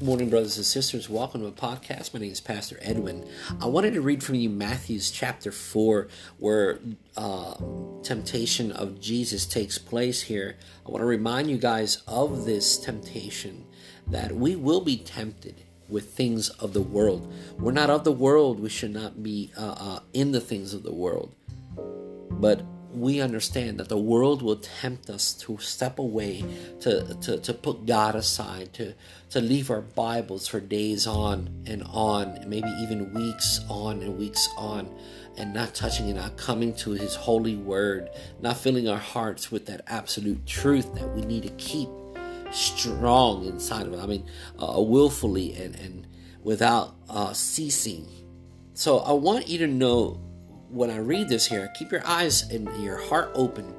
Morning, brothers and sisters. Welcome to a podcast. My name is Pastor Edwin. I wanted to read from you Matthew's chapter 4, where uh, temptation of Jesus takes place here. I want to remind you guys of this temptation that we will be tempted with things of the world. We're not of the world. We should not be uh, uh, in the things of the world. But we understand that the world will tempt us to step away, to, to, to put God aside, to, to leave our Bibles for days on and on, maybe even weeks on and weeks on, and not touching it, not coming to His holy word, not filling our hearts with that absolute truth that we need to keep strong inside of it. I mean, uh, willfully and, and without uh, ceasing. So I want you to know when I read this here, keep your eyes and your heart open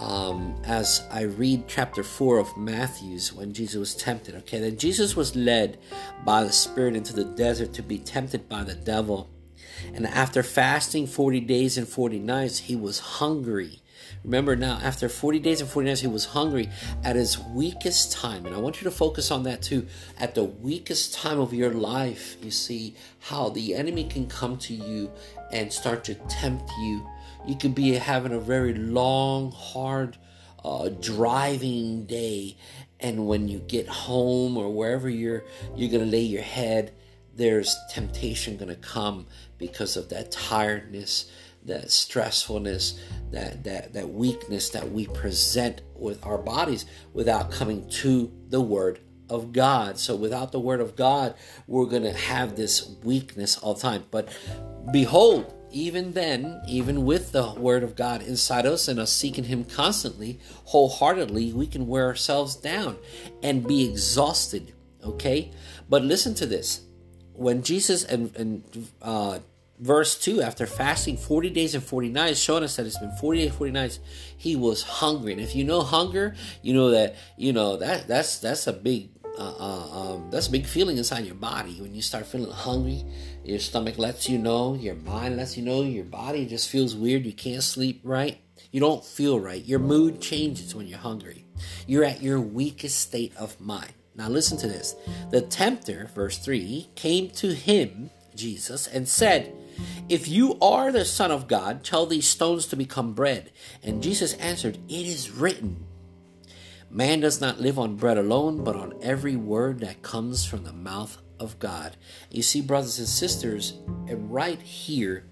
um, as I read chapter 4 of Matthew's when Jesus was tempted. Okay, then Jesus was led by the Spirit into the desert to be tempted by the devil. And after fasting 40 days and 40 nights, he was hungry. Remember now, after 40 days and 40 nights, he was hungry at his weakest time. And I want you to focus on that too. At the weakest time of your life, you see how the enemy can come to you and start to tempt you. You could be having a very long, hard, uh, driving day, and when you get home or wherever you're, you're gonna lay your head. There's temptation gonna come because of that tiredness, that stressfulness, that that that weakness that we present with our bodies without coming to the Word of God. So without the word of God, we're going to have this weakness all the time. But behold, even then, even with the word of God inside us and us seeking him constantly, wholeheartedly, we can wear ourselves down and be exhausted. Okay? But listen to this. When Jesus and, and uh, verse 2 after fasting 40 days and 40 nights showing us that it's been 40 days 40 nights he was hungry and if you know hunger you know that you know that that's that's a big uh, uh, um, that's a big feeling inside your body when you start feeling hungry. Your stomach lets you know, your mind lets you know, your body just feels weird. You can't sleep right. You don't feel right. Your mood changes when you're hungry. You're at your weakest state of mind. Now, listen to this. The tempter, verse 3, came to him, Jesus, and said, If you are the Son of God, tell these stones to become bread. And Jesus answered, It is written. Man does not live on bread alone, but on every word that comes from the mouth of God. You see, brothers and sisters, right here,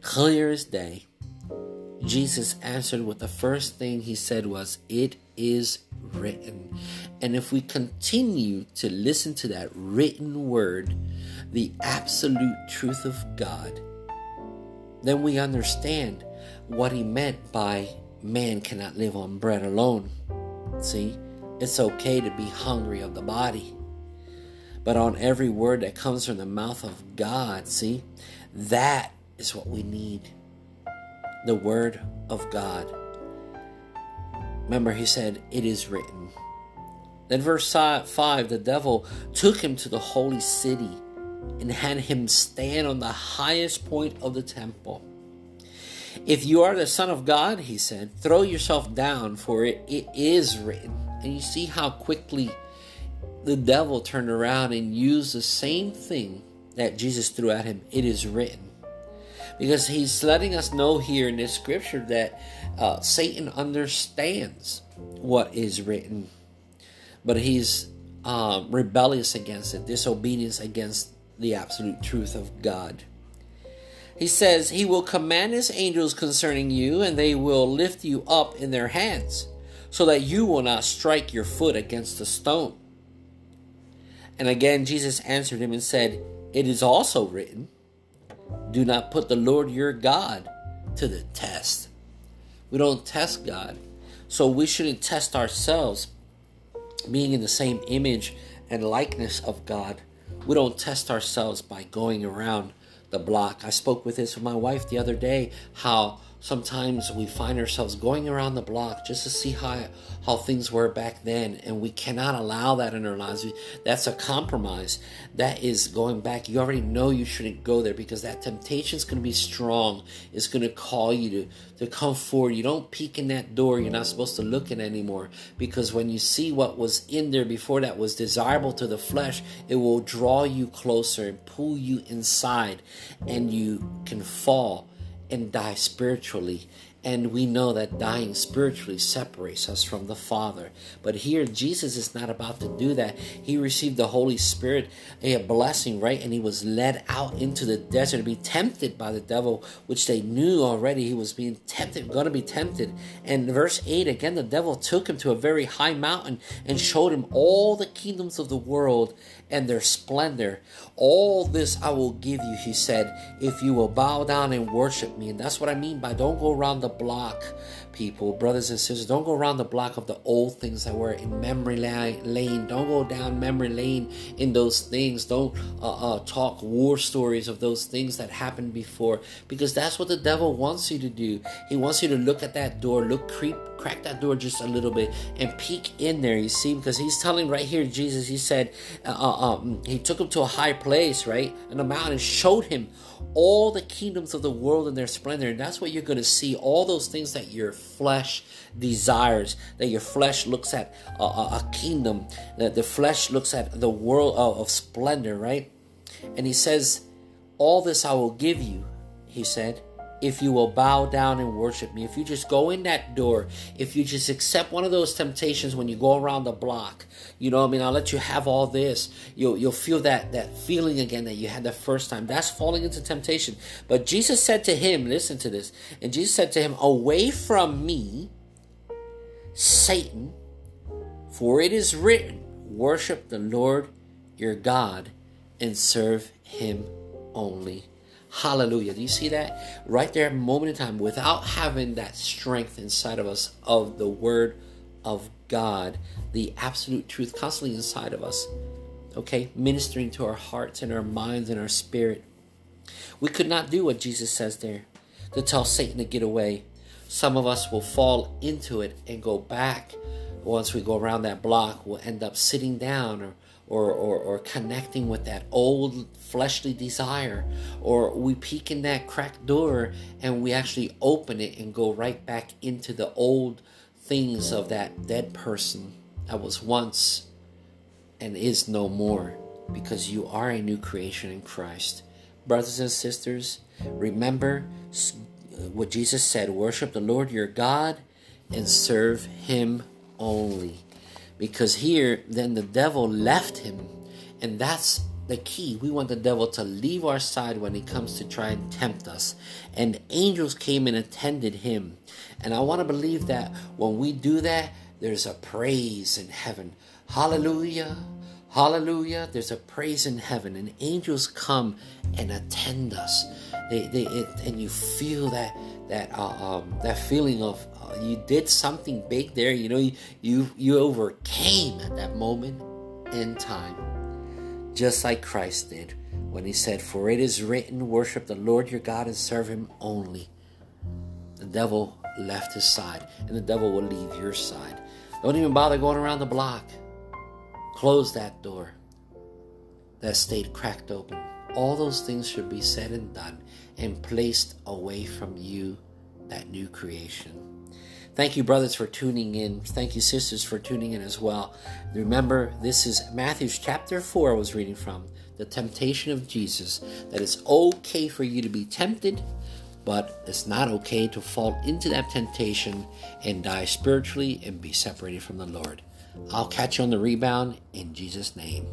clear as day, Jesus answered with the first thing he said was, It is written. And if we continue to listen to that written word, the absolute truth of God, then we understand what he meant by man cannot live on bread alone. See, it's okay to be hungry of the body. But on every word that comes from the mouth of God, see, that is what we need. The word of God. Remember, he said, It is written. Then, verse 5 the devil took him to the holy city and had him stand on the highest point of the temple if you are the Son of God, he said, throw yourself down, for it, it is written. And you see how quickly the devil turned around and used the same thing that Jesus threw at him. It is written. Because he's letting us know here in this scripture that uh, Satan understands what is written, but he's um, rebellious against it, disobedience against the absolute truth of God. He says, He will command His angels concerning you, and they will lift you up in their hands, so that you will not strike your foot against a stone. And again, Jesus answered him and said, It is also written, Do not put the Lord your God to the test. We don't test God, so we shouldn't test ourselves being in the same image and likeness of God. We don't test ourselves by going around the block. I spoke with this with my wife the other day how sometimes we find ourselves going around the block just to see how how things were back then and we cannot allow that in our lives. That's a compromise that is going back. You already know you shouldn't go there because that temptation is going to be strong. It's going to call you to to come forward. You don't peek in that door. You're not supposed to look in anymore because when you see what was in there before that was desirable to the flesh it will draw you closer and pull you inside and you can fall and die spiritually. And we know that dying spiritually separates us from the Father. But here, Jesus is not about to do that. He received the Holy Spirit, a blessing, right? And he was led out into the desert to be tempted by the devil, which they knew already he was being tempted, going to be tempted. And verse 8 again, the devil took him to a very high mountain and showed him all the kingdoms of the world and their splendor. All this I will give you, he said, if you will bow down and worship me. And that's what I mean by don't go around the block, people, brothers and sisters. Don't go around the block of the old things that were in memory lane. Don't go down memory lane in those things. Don't uh, uh, talk war stories of those things that happened before because that's what the devil wants you to do. He wants you to look at that door, look creep crack that door just a little bit and peek in there, you see, because he's telling right here, Jesus, he said, uh, uh, um, he took him to a high place, right, in a mountain, and showed him all the kingdoms of the world and their splendor. And that's what you're going to see, all those things that your flesh desires, that your flesh looks at a, a, a kingdom, that the flesh looks at the world of, of splendor, right? And he says, All this I will give you, he said if you will bow down and worship me, if you just go in that door, if you just accept one of those temptations when you go around the block, you know, I mean, I'll let you have all this. You'll you'll feel that that feeling again that you had the first time. That's falling into temptation. But Jesus said to him, listen to this, and Jesus said to him, "Away from me, Satan, for it is written, worship the Lord your God and serve him only." Hallelujah. Do you see that? Right there, moment in time, without having that strength inside of us of the Word of God, the absolute truth constantly inside of us, okay, ministering to our hearts and our minds and our spirit. We could not do what Jesus says there to tell Satan to get away. Some of us will fall into it and go back. Once we go around that block, we'll end up sitting down or or, or, or connecting with that old fleshly desire, or we peek in that cracked door and we actually open it and go right back into the old things of that dead person that was once and is no more because you are a new creation in Christ. Brothers and sisters, remember what Jesus said worship the Lord your God and serve Him only because here then the devil left him. And that's the key. We want the devil to leave our side when he comes to try and tempt us. And angels came and attended him. And i want to believe that when we do that there's a praise in heaven. Hallelujah. Hallelujah. There's a praise in heaven. And angels come and attend us. They, they it, and you feel that that uh, um, that feeling of you did something big there. You know, you, you, you overcame at that moment in time, just like Christ did when he said, For it is written, worship the Lord your God and serve him only. The devil left his side, and the devil will leave your side. Don't even bother going around the block. Close that door that stayed cracked open. All those things should be said and done and placed away from you, that new creation. Thank you, brothers, for tuning in. Thank you, sisters, for tuning in as well. Remember, this is Matthew's chapter 4, I was reading from, the temptation of Jesus, that it's okay for you to be tempted, but it's not okay to fall into that temptation and die spiritually and be separated from the Lord. I'll catch you on the rebound in Jesus' name.